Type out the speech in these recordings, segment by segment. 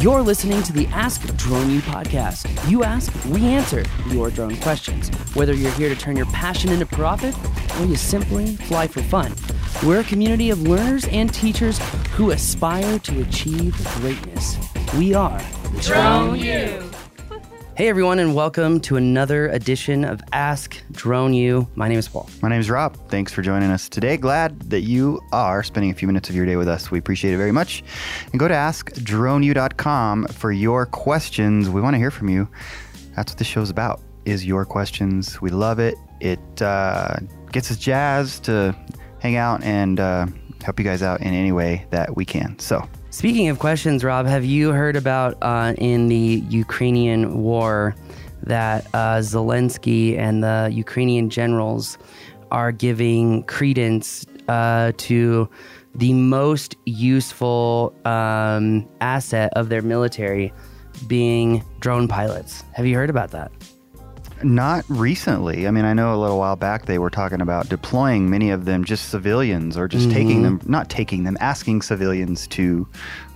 You're listening to the Ask Drone U podcast. You ask, we answer your drone questions. Whether you're here to turn your passion into profit or you simply fly for fun, we're a community of learners and teachers who aspire to achieve greatness. We are Drone U. Hey everyone, and welcome to another edition of Ask Drone U. My name is Paul. My name is Rob. Thanks for joining us today. Glad that you are spending a few minutes of your day with us. We appreciate it very much. And go to askdroneu.com for your questions. We want to hear from you. That's what this show's about. Is your questions. We love it. It uh, gets us jazzed to hang out and uh, help you guys out in any way that we can. So Speaking of questions, Rob, have you heard about uh, in the Ukrainian war that uh, Zelensky and the Ukrainian generals are giving credence uh, to the most useful um, asset of their military being drone pilots? Have you heard about that? Not recently. I mean, I know a little while back they were talking about deploying many of them just civilians or just taking them, not taking them, asking civilians to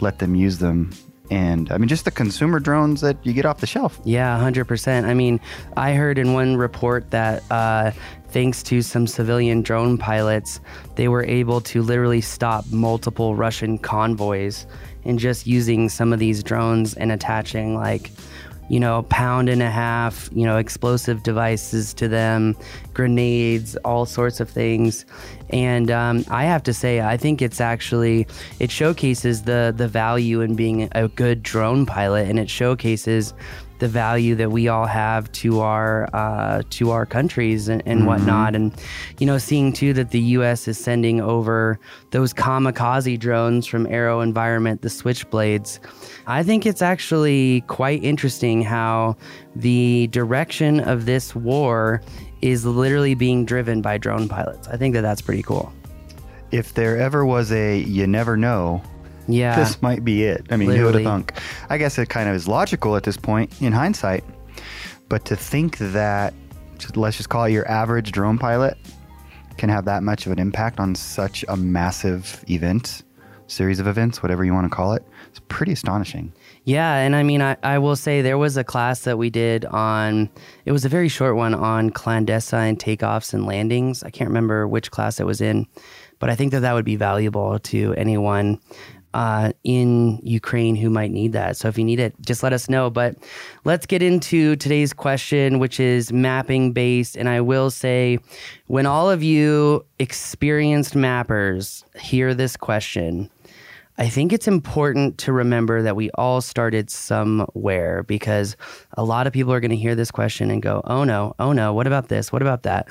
let them use them. And I mean, just the consumer drones that you get off the shelf. Yeah, 100%. I mean, I heard in one report that uh, thanks to some civilian drone pilots, they were able to literally stop multiple Russian convoys and just using some of these drones and attaching like you know, pound and a half, you know, explosive devices to them, grenades, all sorts of things. And um, I have to say, I think it's actually it showcases the the value in being a good drone pilot, and it showcases the value that we all have to our uh, to our countries and, and mm-hmm. whatnot. And you know, seeing too that the U.S. is sending over those kamikaze drones from AeroVironment, the Switchblades. I think it's actually quite interesting how the direction of this war is literally being driven by drone pilots. I think that that's pretty cool. If there ever was a you never know, yeah, this might be it. I mean, who would have thunk? I guess it kind of is logical at this point in hindsight, but to think that let's just call it your average drone pilot can have that much of an impact on such a massive event, series of events, whatever you want to call it, it's pretty astonishing. Yeah, and I mean, I, I will say there was a class that we did on, it was a very short one on clandestine takeoffs and landings. I can't remember which class it was in, but I think that that would be valuable to anyone uh, in Ukraine who might need that. So if you need it, just let us know. But let's get into today's question, which is mapping based. And I will say, when all of you experienced mappers hear this question, I think it's important to remember that we all started somewhere because a lot of people are going to hear this question and go, oh no, oh no, what about this? What about that?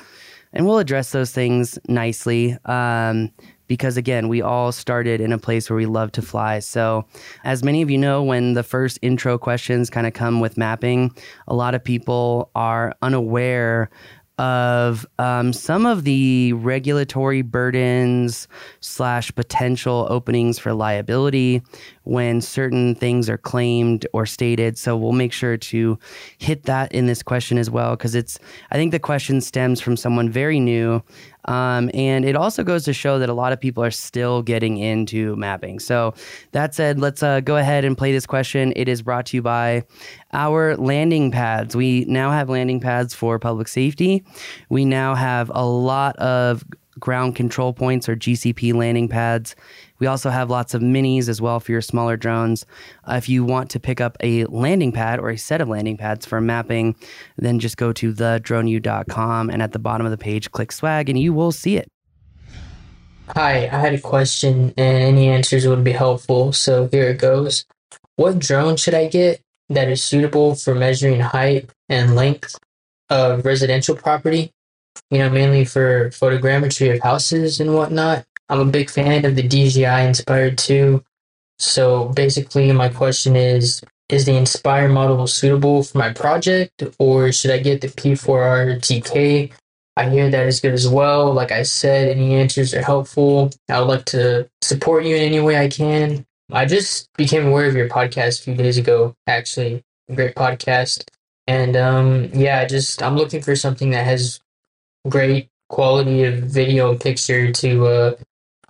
And we'll address those things nicely. Um, because again, we all started in a place where we love to fly. So, as many of you know, when the first intro questions kind of come with mapping, a lot of people are unaware of um, some of the regulatory burdens slash potential openings for liability when certain things are claimed or stated. So we'll make sure to hit that in this question as well because it's I think the question stems from someone very new um, and it also goes to show that a lot of people are still getting into mapping. So, that said, let's uh, go ahead and play this question. It is brought to you by our landing pads. We now have landing pads for public safety. We now have a lot of ground control points or GCP landing pads. We also have lots of minis as well for your smaller drones. Uh, if you want to pick up a landing pad or a set of landing pads for mapping, then just go to thedroneu.com and at the bottom of the page, click swag and you will see it. Hi, I had a question and any answers would be helpful. So here it goes. What drone should I get that is suitable for measuring height and length of residential property? You know, mainly for photogrammetry of houses and whatnot. I'm a big fan of the DJI Inspire 2. So basically, my question is Is the Inspire model suitable for my project, or should I get the P4 RTK? I hear that is good as well. Like I said, any answers are helpful. I would like to support you in any way I can. I just became aware of your podcast a few days ago, actually. Great podcast. And um, yeah, just I'm looking for something that has great quality of video and picture to uh,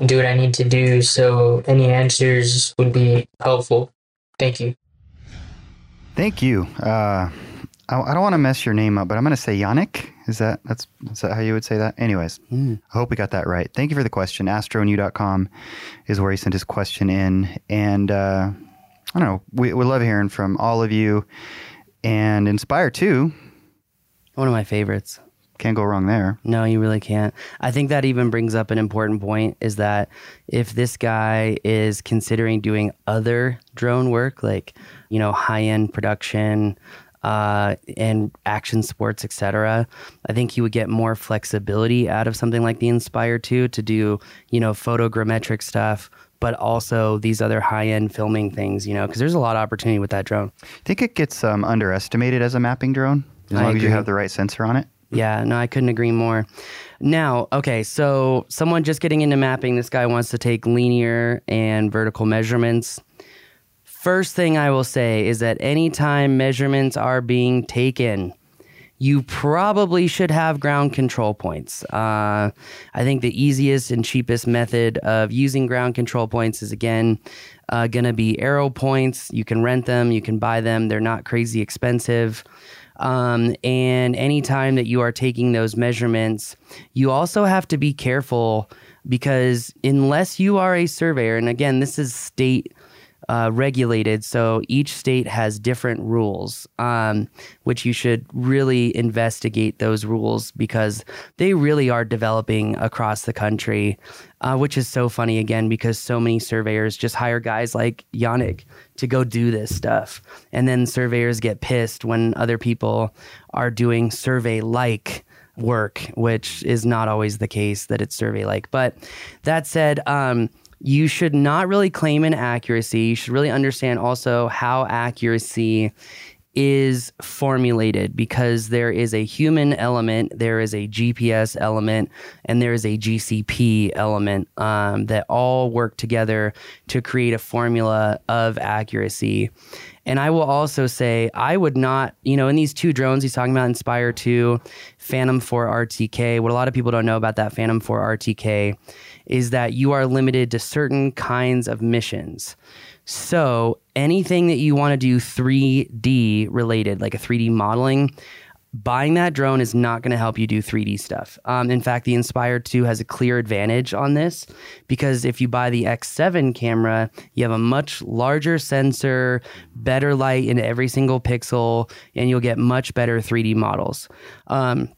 do what I need to do. So any answers would be helpful. Thank you. Thank you. Uh, I, I don't want to mess your name up, but I'm going to say Jannik. Is that that's is that how you would say that? Anyways, I hope we got that right. Thank you for the question. askdroneu.com is where he sent his question in, and uh, I don't know. We we love hearing from all of you, and Inspire 2. One of my favorites. Can't go wrong there. No, you really can't. I think that even brings up an important point is that if this guy is considering doing other drone work, like, you know, high end production, uh, and action sports, etc. I think he would get more flexibility out of something like the Inspire 2 to do, you know, photogrammetric stuff, but also these other high end filming things, you know, because there's a lot of opportunity with that drone. I think it gets um, underestimated as a mapping drone as I long as you have the right sensor on it. Yeah, no, I couldn't agree more. Now, okay, so someone just getting into mapping, this guy wants to take linear and vertical measurements. First thing I will say is that anytime measurements are being taken, you probably should have ground control points. Uh, I think the easiest and cheapest method of using ground control points is again uh, going to be AeroPoints. You can rent them, you can buy them, they're not crazy expensive. Um, and anytime that you are taking those measurements, you also have to be careful because unless you are a surveyor, and again, this is state uh, regulated, so each state has different rules, um, which you should really investigate those rules because they really are developing across the country, uh, which is so funny again because so many surveyors just hire guys like Jannik to go do this stuff. And then surveyors get pissed when other people are doing survey like work, which is not always the case that it's survey like. But that said, um, you should not really claim an accuracy. You should really understand also how accuracy is formulated because there is a human element, there is a GPS element, and there is a GCP element um, that all work together to create a formula of accuracy. And I will also say, I would not, you know, in these two drones, he's talking about Inspire 2, Phantom 4 RTK. What a lot of people don't know about that Phantom 4 RTK is that you are limited to certain kinds of missions. So anything that you want to do 3D related, like a 3D modeling, buying that drone is not going to help you do 3D stuff. Um, in fact, the Inspire 2 has a clear advantage on this because if you buy the X7 camera, you have a much larger sensor, better light in every single pixel, and you'll get much better 3D models. Um,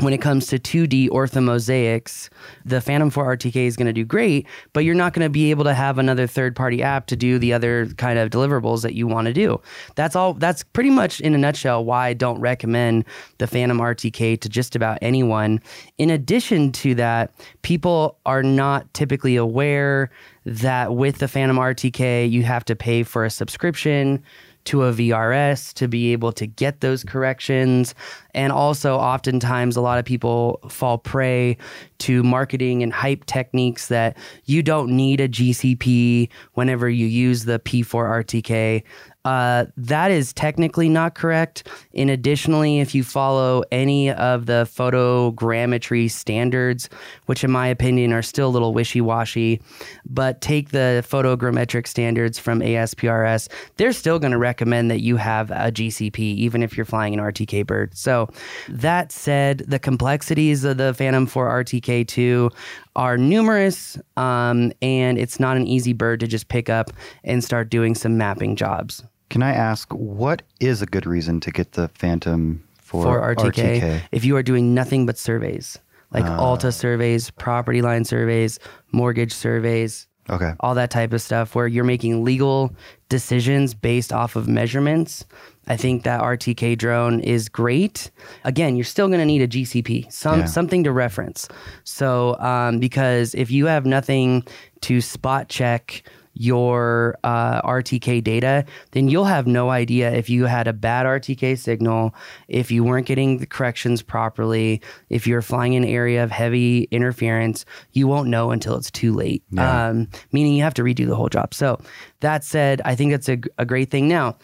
when it comes to 2D orthomosaics, the Phantom 4 RTK is going to do great, but you're not going to be able to have another third party app to do the other kind of deliverables that you want to do. That's all that's pretty much in a nutshell why I don't recommend the Phantom RTK to just about anyone. In addition to that, people are not typically aware that with the Phantom RTK, you have to pay for a subscription to a VRS to be able to get those corrections. And also, oftentimes, a lot of people fall prey to marketing and hype techniques that you don't need a GCP whenever you use the P4 RTK. Uh, that is technically not correct. And additionally, if you follow any of the photogrammetry standards, which in my opinion are still a little wishy washy, but take the photogrammetric standards from ASPRS, they're still going to recommend that you have a GCP, even if you're flying an RTK bird. So, that said, the complexities of the Phantom 4 RTK2 are numerous, um, and it's not an easy bird to just pick up and start doing some mapping jobs. Can I ask what is a good reason to get the Phantom 4, for RTK, if you are doing nothing but surveys, like Alta surveys, property line surveys, mortgage surveys, Okay. all that type of stuff, where you're making legal decisions based off of measurements. I think that RTK drone is great. Again, you're still going to need a GCP, some Yeah. something to reference. So, um, because if you have nothing to spot check your uh, RTK data, then you'll have no idea if you had a bad RTK signal, if you weren't getting the corrections properly, if you're flying in an area of heavy interference, you won't know until it's too late. Yeah. Um, meaning you have to redo the whole job. So that said, I think that's a, a great thing. Now,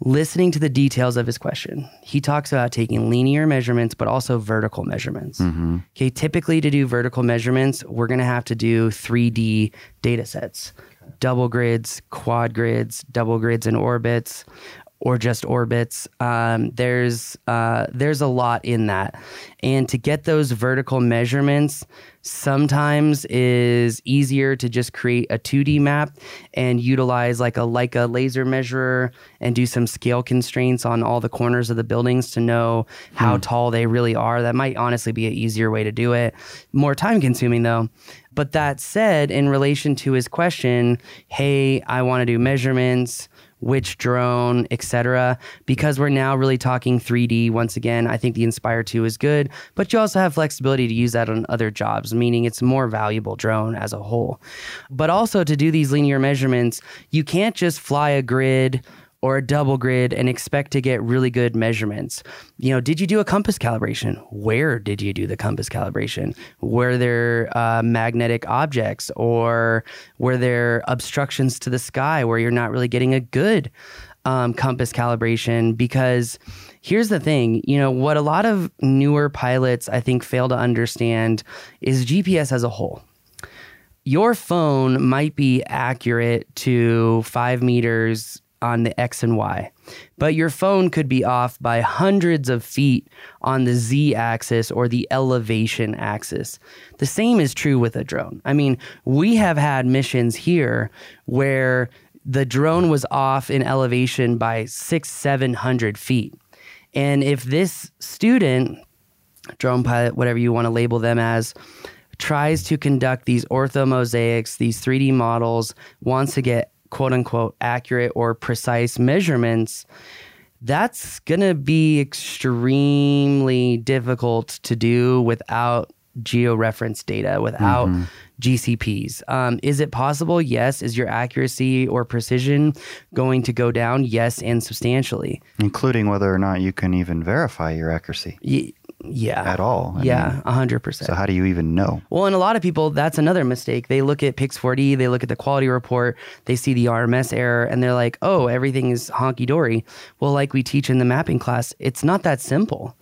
listening to the details of his question, he talks about taking linear measurements, but also vertical measurements. Mm-hmm. Okay, typically to do vertical measurements, we're going to have to do 3D data sets, double grids, quad grids, double grids and orbits. Or just orbits. Um, there's uh, there's a lot in that, and to get those vertical measurements, sometimes is easier to just create a 2D map and utilize like a Leica laser measurer and do some scale constraints on all the corners of the buildings to know how Hmm. tall they really are. That might honestly be an easier way to do it. More time consuming though. But that said, in relation to his question, hey, I want to do measurements which drone, etc. Because we're now really talking 3D once again. I think the Inspire 2 is good, but you also have flexibility to use that on other jobs, meaning it's a more valuable drone as a whole. But also to do these linear measurements, you can't just fly a grid or a double grid and expect to get really good measurements. You know, did you do a compass calibration? Where did you do the compass calibration? Were there uh, magnetic objects or were there obstructions to the sky where you're not really getting a good um, compass calibration? Because here's the thing you know, what a lot of newer pilots I think fail to understand is GPS as a whole your phone might be accurate to five meters on the X and Y, but your phone could be off by hundreds of feet on the Z axis or the elevation axis. The same is true with a drone. I mean, we have had missions here where the drone was off in elevation by six, seven hundred feet. And if this student, drone pilot, whatever you want to label them as, tries to conduct these orthomosaics, these 3D models, wants to get quote unquote accurate or precise measurements, that's going to be extremely difficult to do without georeference data, without GCPs. Um, is it possible? Yes. Is your accuracy or precision going to go down? Yes, and substantially. including whether or not you can even verify your accuracy Y- yeah. at all. I yeah, mean, a hundred percent. so how do you even know? Well, and a lot of people, that's another mistake. They look at Pix4D, they look at the quality report, they see the RMS error, and they're like, oh, everything is honky dory. Well, like we teach in the mapping class, it's not that simple.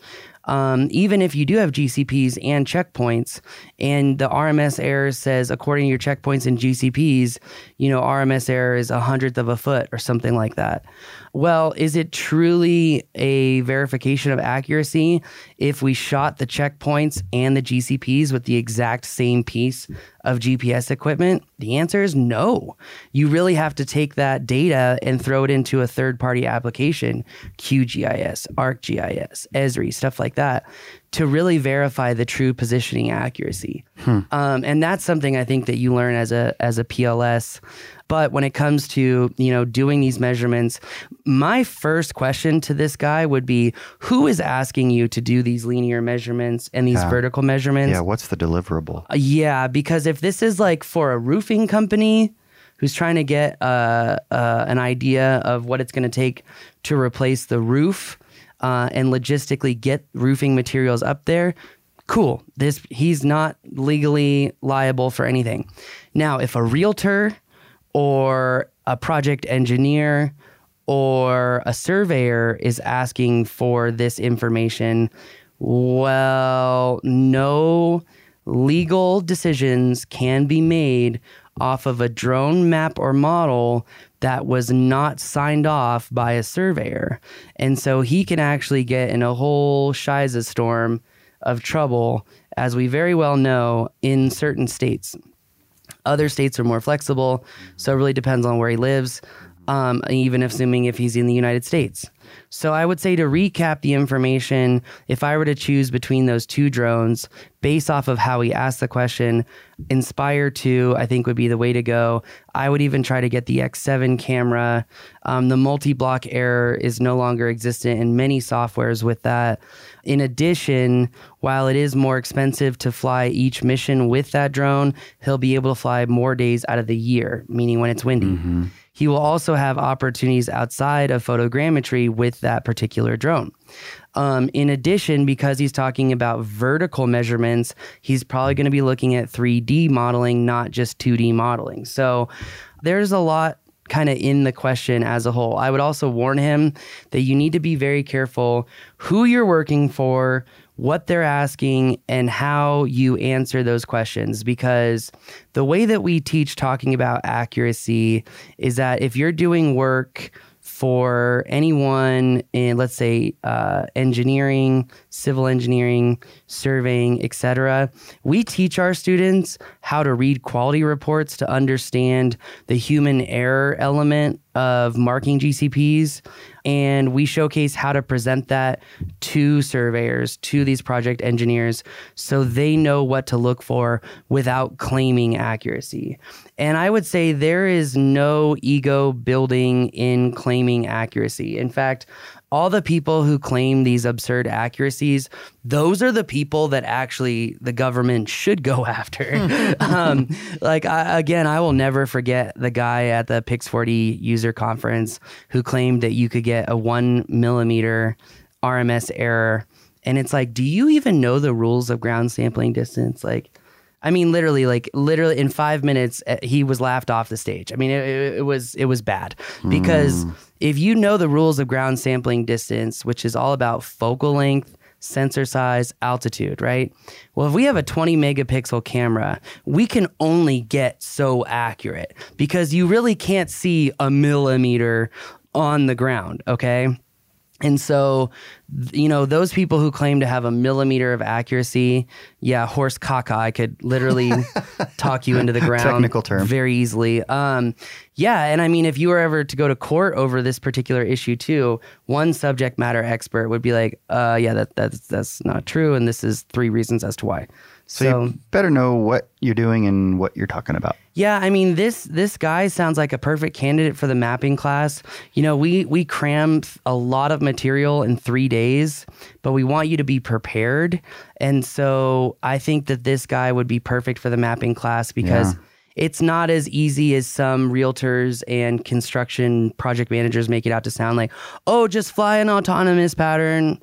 Um, even if you do have GCPs and checkpoints, and the RMS error says, according to your checkpoints and GCPs, you know, RMS error is a hundredth of a foot or something like that. Well, is it truly a verification of accuracy if we shot the checkpoints and the GCPs with the exact same piece of GPS equipment? The answer is no. You really have to take that data and throw it into a third party application, QGIS, ArcGIS, Esri, stuff like that, to really verify the true positioning accuracy. Um, and that's something I think that you learn as a as a PLS. But when it comes to you know doing these measurements, my first question to this guy would be, who is asking you to do these linear measurements and these Yeah. vertical measurements? Yeah, what's the deliverable? Uh, Yeah, because if this is like for a roofing company who's trying to get uh, uh, an idea of what it's going to take to replace the roof uh, and logistically get roofing materials up there, cool. This he's not legally liable for anything. Now, if a realtor or a project engineer or a surveyor is asking for this information, well, no legal decisions can be made off of a drone map or model that was not signed off by a surveyor. And so he can actually get in a whole shiza storm of trouble, as we very well know in certain states. Other states are more flexible, so it really depends on where he lives, um, even assuming if he's in the United States. So I would say to recap the information, if I were to choose between those two drones based off of how he asked the question, Inspire 2, I think would be the way to go. I would even try to get the X7 camera. Um, the multi block error is no longer existent in many softwares with that. In addition, while it is more expensive to fly each mission with that drone, he'll be able to fly more days out of the year, meaning when it's windy. He will also have opportunities outside of photogrammetry with that particular drone. Um, in addition, because he's talking about vertical measurements, he's probably going to be looking at 3D modeling, not just 2D modeling. So there's a lot kind of in the question as a whole. I would also warn him that you need to be very careful who you're working for, what they're asking, and how you answer those questions. Because the way that we teach talking about accuracy is that if you're doing work for anyone in, let's say, uh, engineering, civil engineering, surveying, etc. We teach our students how to read quality reports to understand the human error element of marking GCPs. And we showcase how to present that to surveyors, to these project engineers, so they know what to look for without claiming accuracy. And I would say there is no ego building in claiming accuracy. In fact, all the people who claim these absurd accuracies, those are the people that actually the government should go after. um, like, I, again, I will never forget the guy at the Pix4D user conference who claimed that you could get a one millimeter RMS error. And it's like, do you even know the rules of ground sampling distance? Like, I mean, literally, like literally in five minutes, uh, he was laughed off the stage. I mean, it, it, it was it was bad because mm. If you know the rules of ground sampling distance, which is all about focal length, sensor size, altitude, right? Well, if we have a 20 megapixel camera, we can only get so accurate because you really can't see a millimeter on the ground. Okay. And so, you know, those people who claim to have a millimeter of accuracy, yeah, horse caca, I could literally talk you into the ground. Technical term. Very easily. Um, yeah. And I mean, if you were ever to go to court over this particular issue too, one subject matter expert would be like, uh, yeah, that, that's, that's not true. And this is three reasons as to why. So, so you better know what you're doing and what you're talking about. Yeah, I mean this this guy sounds like a perfect candidate for the mapping class. You know, we we cram a lot of material in 3 days, but we want you to be prepared. And so I think that this guy would be perfect for the mapping class because yeah. It's not as easy as some realtors and construction project managers make it out to sound like, oh, just fly an autonomous pattern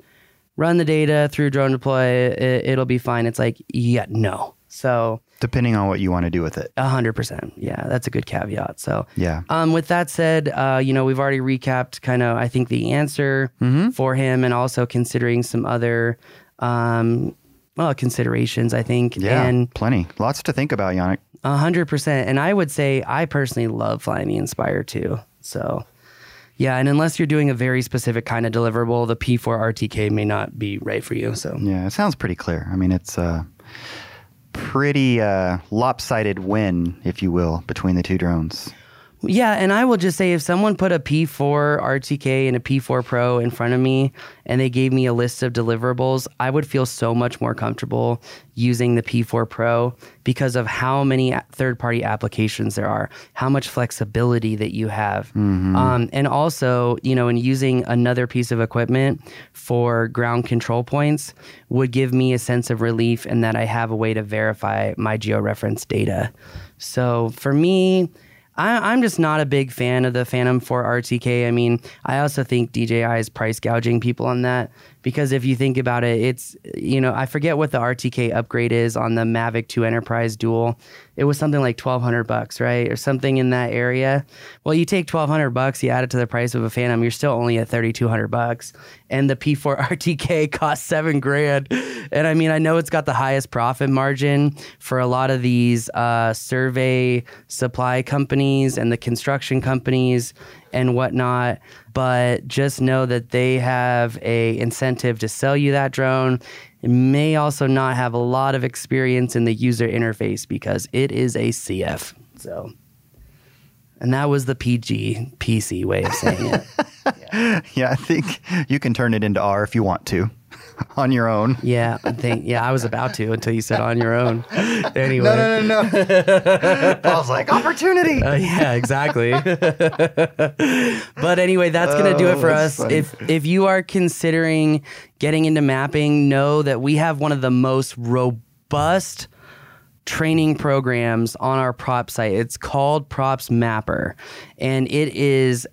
run the data through DroneDeploy, it, will be fine. It's like, yeah, no. So depending on what you want to do with it, a hundred percent. Yeah, that's a good caveat. So yeah. Um, with that said, uh, you know, we've already recapped kind of I think the answer mm-hmm. for him, and also considering some other. Um, well, considerations, I think. Yeah, and plenty. Lots to think about, Jannik. A hundred percent. And I would say I personally love flying the Inspire 2. So yeah, and unless you're doing a very specific kind of deliverable, the P4 RTK may not be right for you. So yeah, it sounds pretty clear. I mean, it's a pretty uh, lopsided win, if you will, between the two drones. Yeah, and I will just say if someone put a P4 RTK and a P4 Pro in front of me and they gave me a list of deliverables, I would feel so much more comfortable using the P4 Pro because of how many third party applications there are, how much flexibility that you have. Mm-hmm. Um, and also, you know, in using another piece of equipment for ground control points would give me a sense of relief in that I have a way to verify my georeference data. So for me, I, am just not a big fan of the Phantom 4 RTK. I mean, I also think DJI is price gouging people on that because if you think about it, it's, you know, I forget what the RTK upgrade is on the Mavic 2 Enterprise Dual. It was something like 1200 bucks, right? Or something in that area. Well, you take 1200 bucks, you add it to the price of a Phantom, you're still only at 3200 bucks. And the P4 RTK costs seven grand. And I mean, I know it's got the highest profit margin for a lot of these uh, survey supply companies and the construction companies and whatnot. But just know that they have a incentive to sell you that drone. It may also not have a lot of experience in the user interface because it is a CF. So, and that was the PG PC way of saying it. yeah. yeah, I think you can turn it into R if you want to. on your own. Yeah, I think yeah, I was about to until you said on your own. Anyway, no, no, no, no. I was like opportunity. Uh, yeah, exactly. but anyway, that's gonna oh, do it for oh, us. Funny. If if you are considering getting into mapping, know that we have one of the most robust training programs on our prop site. It's called Props Mapper, and it is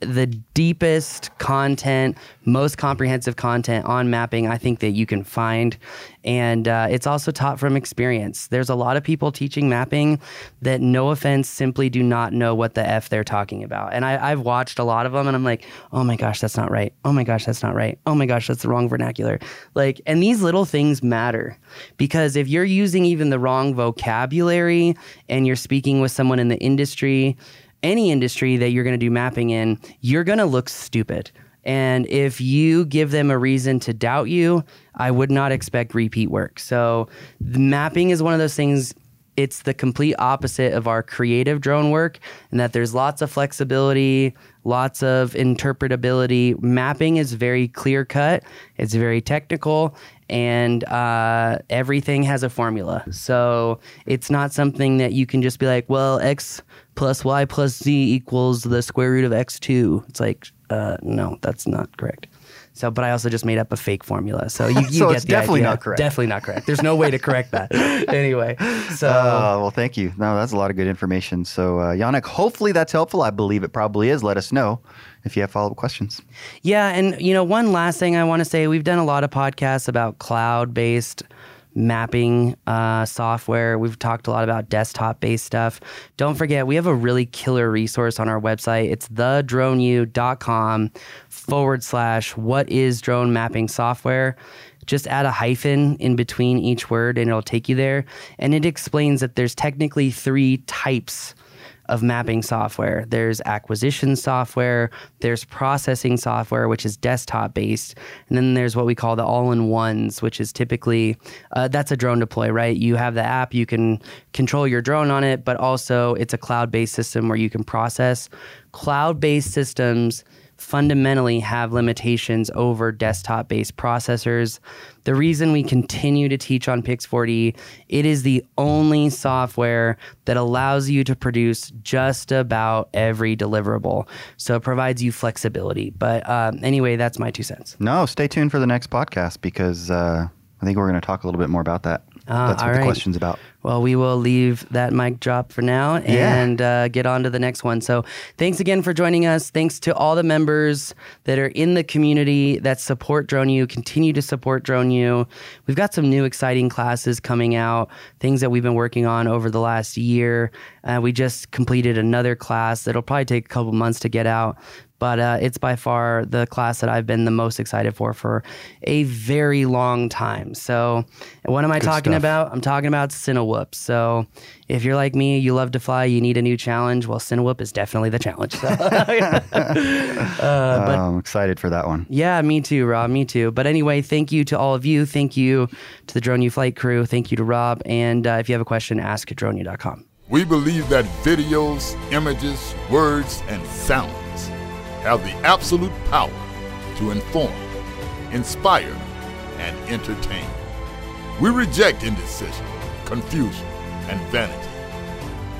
the deepest content, most comprehensive content on mapping I think that you can find. And uh, it's also taught from experience. There's a lot of people teaching mapping that, no offense, simply do not know what the F they're talking about. And I, I've watched a lot of them and I'm like, oh my gosh, that's not right. Oh my gosh, that's not right. Oh my gosh, that's the wrong vernacular. Like, and these little things matter because if you're using even the wrong vocabulary and you're speaking with someone in the industry, any industry that you're going to do mapping in, you're going to look stupid. And if you give them a reason to doubt you, I would not expect repeat work. So, mapping is one of those things it's the complete opposite of our creative drone work and that there's lots of flexibility lots of interpretability mapping is very clear cut it's very technical and uh, everything has a formula so it's not something that you can just be like well x plus y plus z equals the square root of x2 it's like uh, no that's not correct so, but I also just made up a fake formula. So you, you So get it's the definitely idea. not correct. Definitely not correct. There's no way to correct that. anyway, so Uh, well, thank you. No, that's a lot of good information. So, uh, Jannik, hopefully that's helpful. I believe it probably is. Let us know if you have follow up questions. yeah, and you know, one last thing I want to say: we've done a lot of podcasts about cloud-based mapping uh, software. We've talked a lot about desktop-based stuff. Don't forget, we have a really killer resource on our website. It's thedroneu.com forward slash what is drone mapping software. Just add a hyphen in between each word and it'll take you there. And it explains that there's technically three types of mapping software. There's acquisition software, there's processing software, which is desktop based, and then there's what we call the all in ones, which is typically uh, that's a DroneDeploy, right? You have the app, you can control your drone on it, but also it's a cloud based system where you can process. Cloud based systems fundamentally have limitations over desktop based processors. The reason we continue to teach on Pix4D, it is the only software that allows you to produce just about every deliverable. So it provides you flexibility. But um, anyway, that's my two cents. No, stay tuned for the next podcast because uh, I think we're going to talk a little bit more about that. Ah, that's what all the question's about. Well, we will leave that mic drop for now Yeah. and uh, get on to the next one. So, thanks again for joining us. Thanks to all the members that are in the community that support Drone U, continue to support Drone U. We've got some new exciting classes coming out, things that we've been working on over the last year. Uh, we just completed another class that'll probably take a couple months to get out. But uh, it's by far the class that I've been the most excited for for a very long time. So, what am I talking stuff. about? I'm talking about Cinewhoop. So if you're like me, you love to fly, you need a new challenge. Well, Cinewhoop is definitely the challenge. So. Uh, Oh, I'm excited for that one. yeah, me too, Rob. Me too. But anyway, thank you to all of you. Thank you to the Drone U flight crew. Thank you to Rob. And uh, if you have a question, ask at droneu.com. We believe that videos, images, words, and sounds have the absolute power to inform, inspire, and entertain. We reject indecision, confusion, and vanity,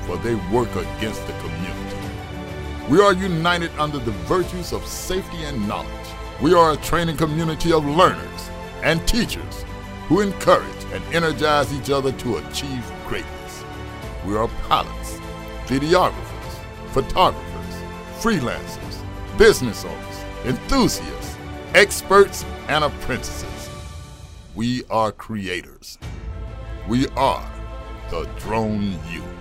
for they work against the community. We are united under the virtues of safety and knowledge. We are a training community of learners and teachers who encourage and energize each other to achieve greatness. We are pilots, videographers, photographers, freelancers, business owners, enthusiasts, experts, and apprentices. We are creators. We are the Drone U.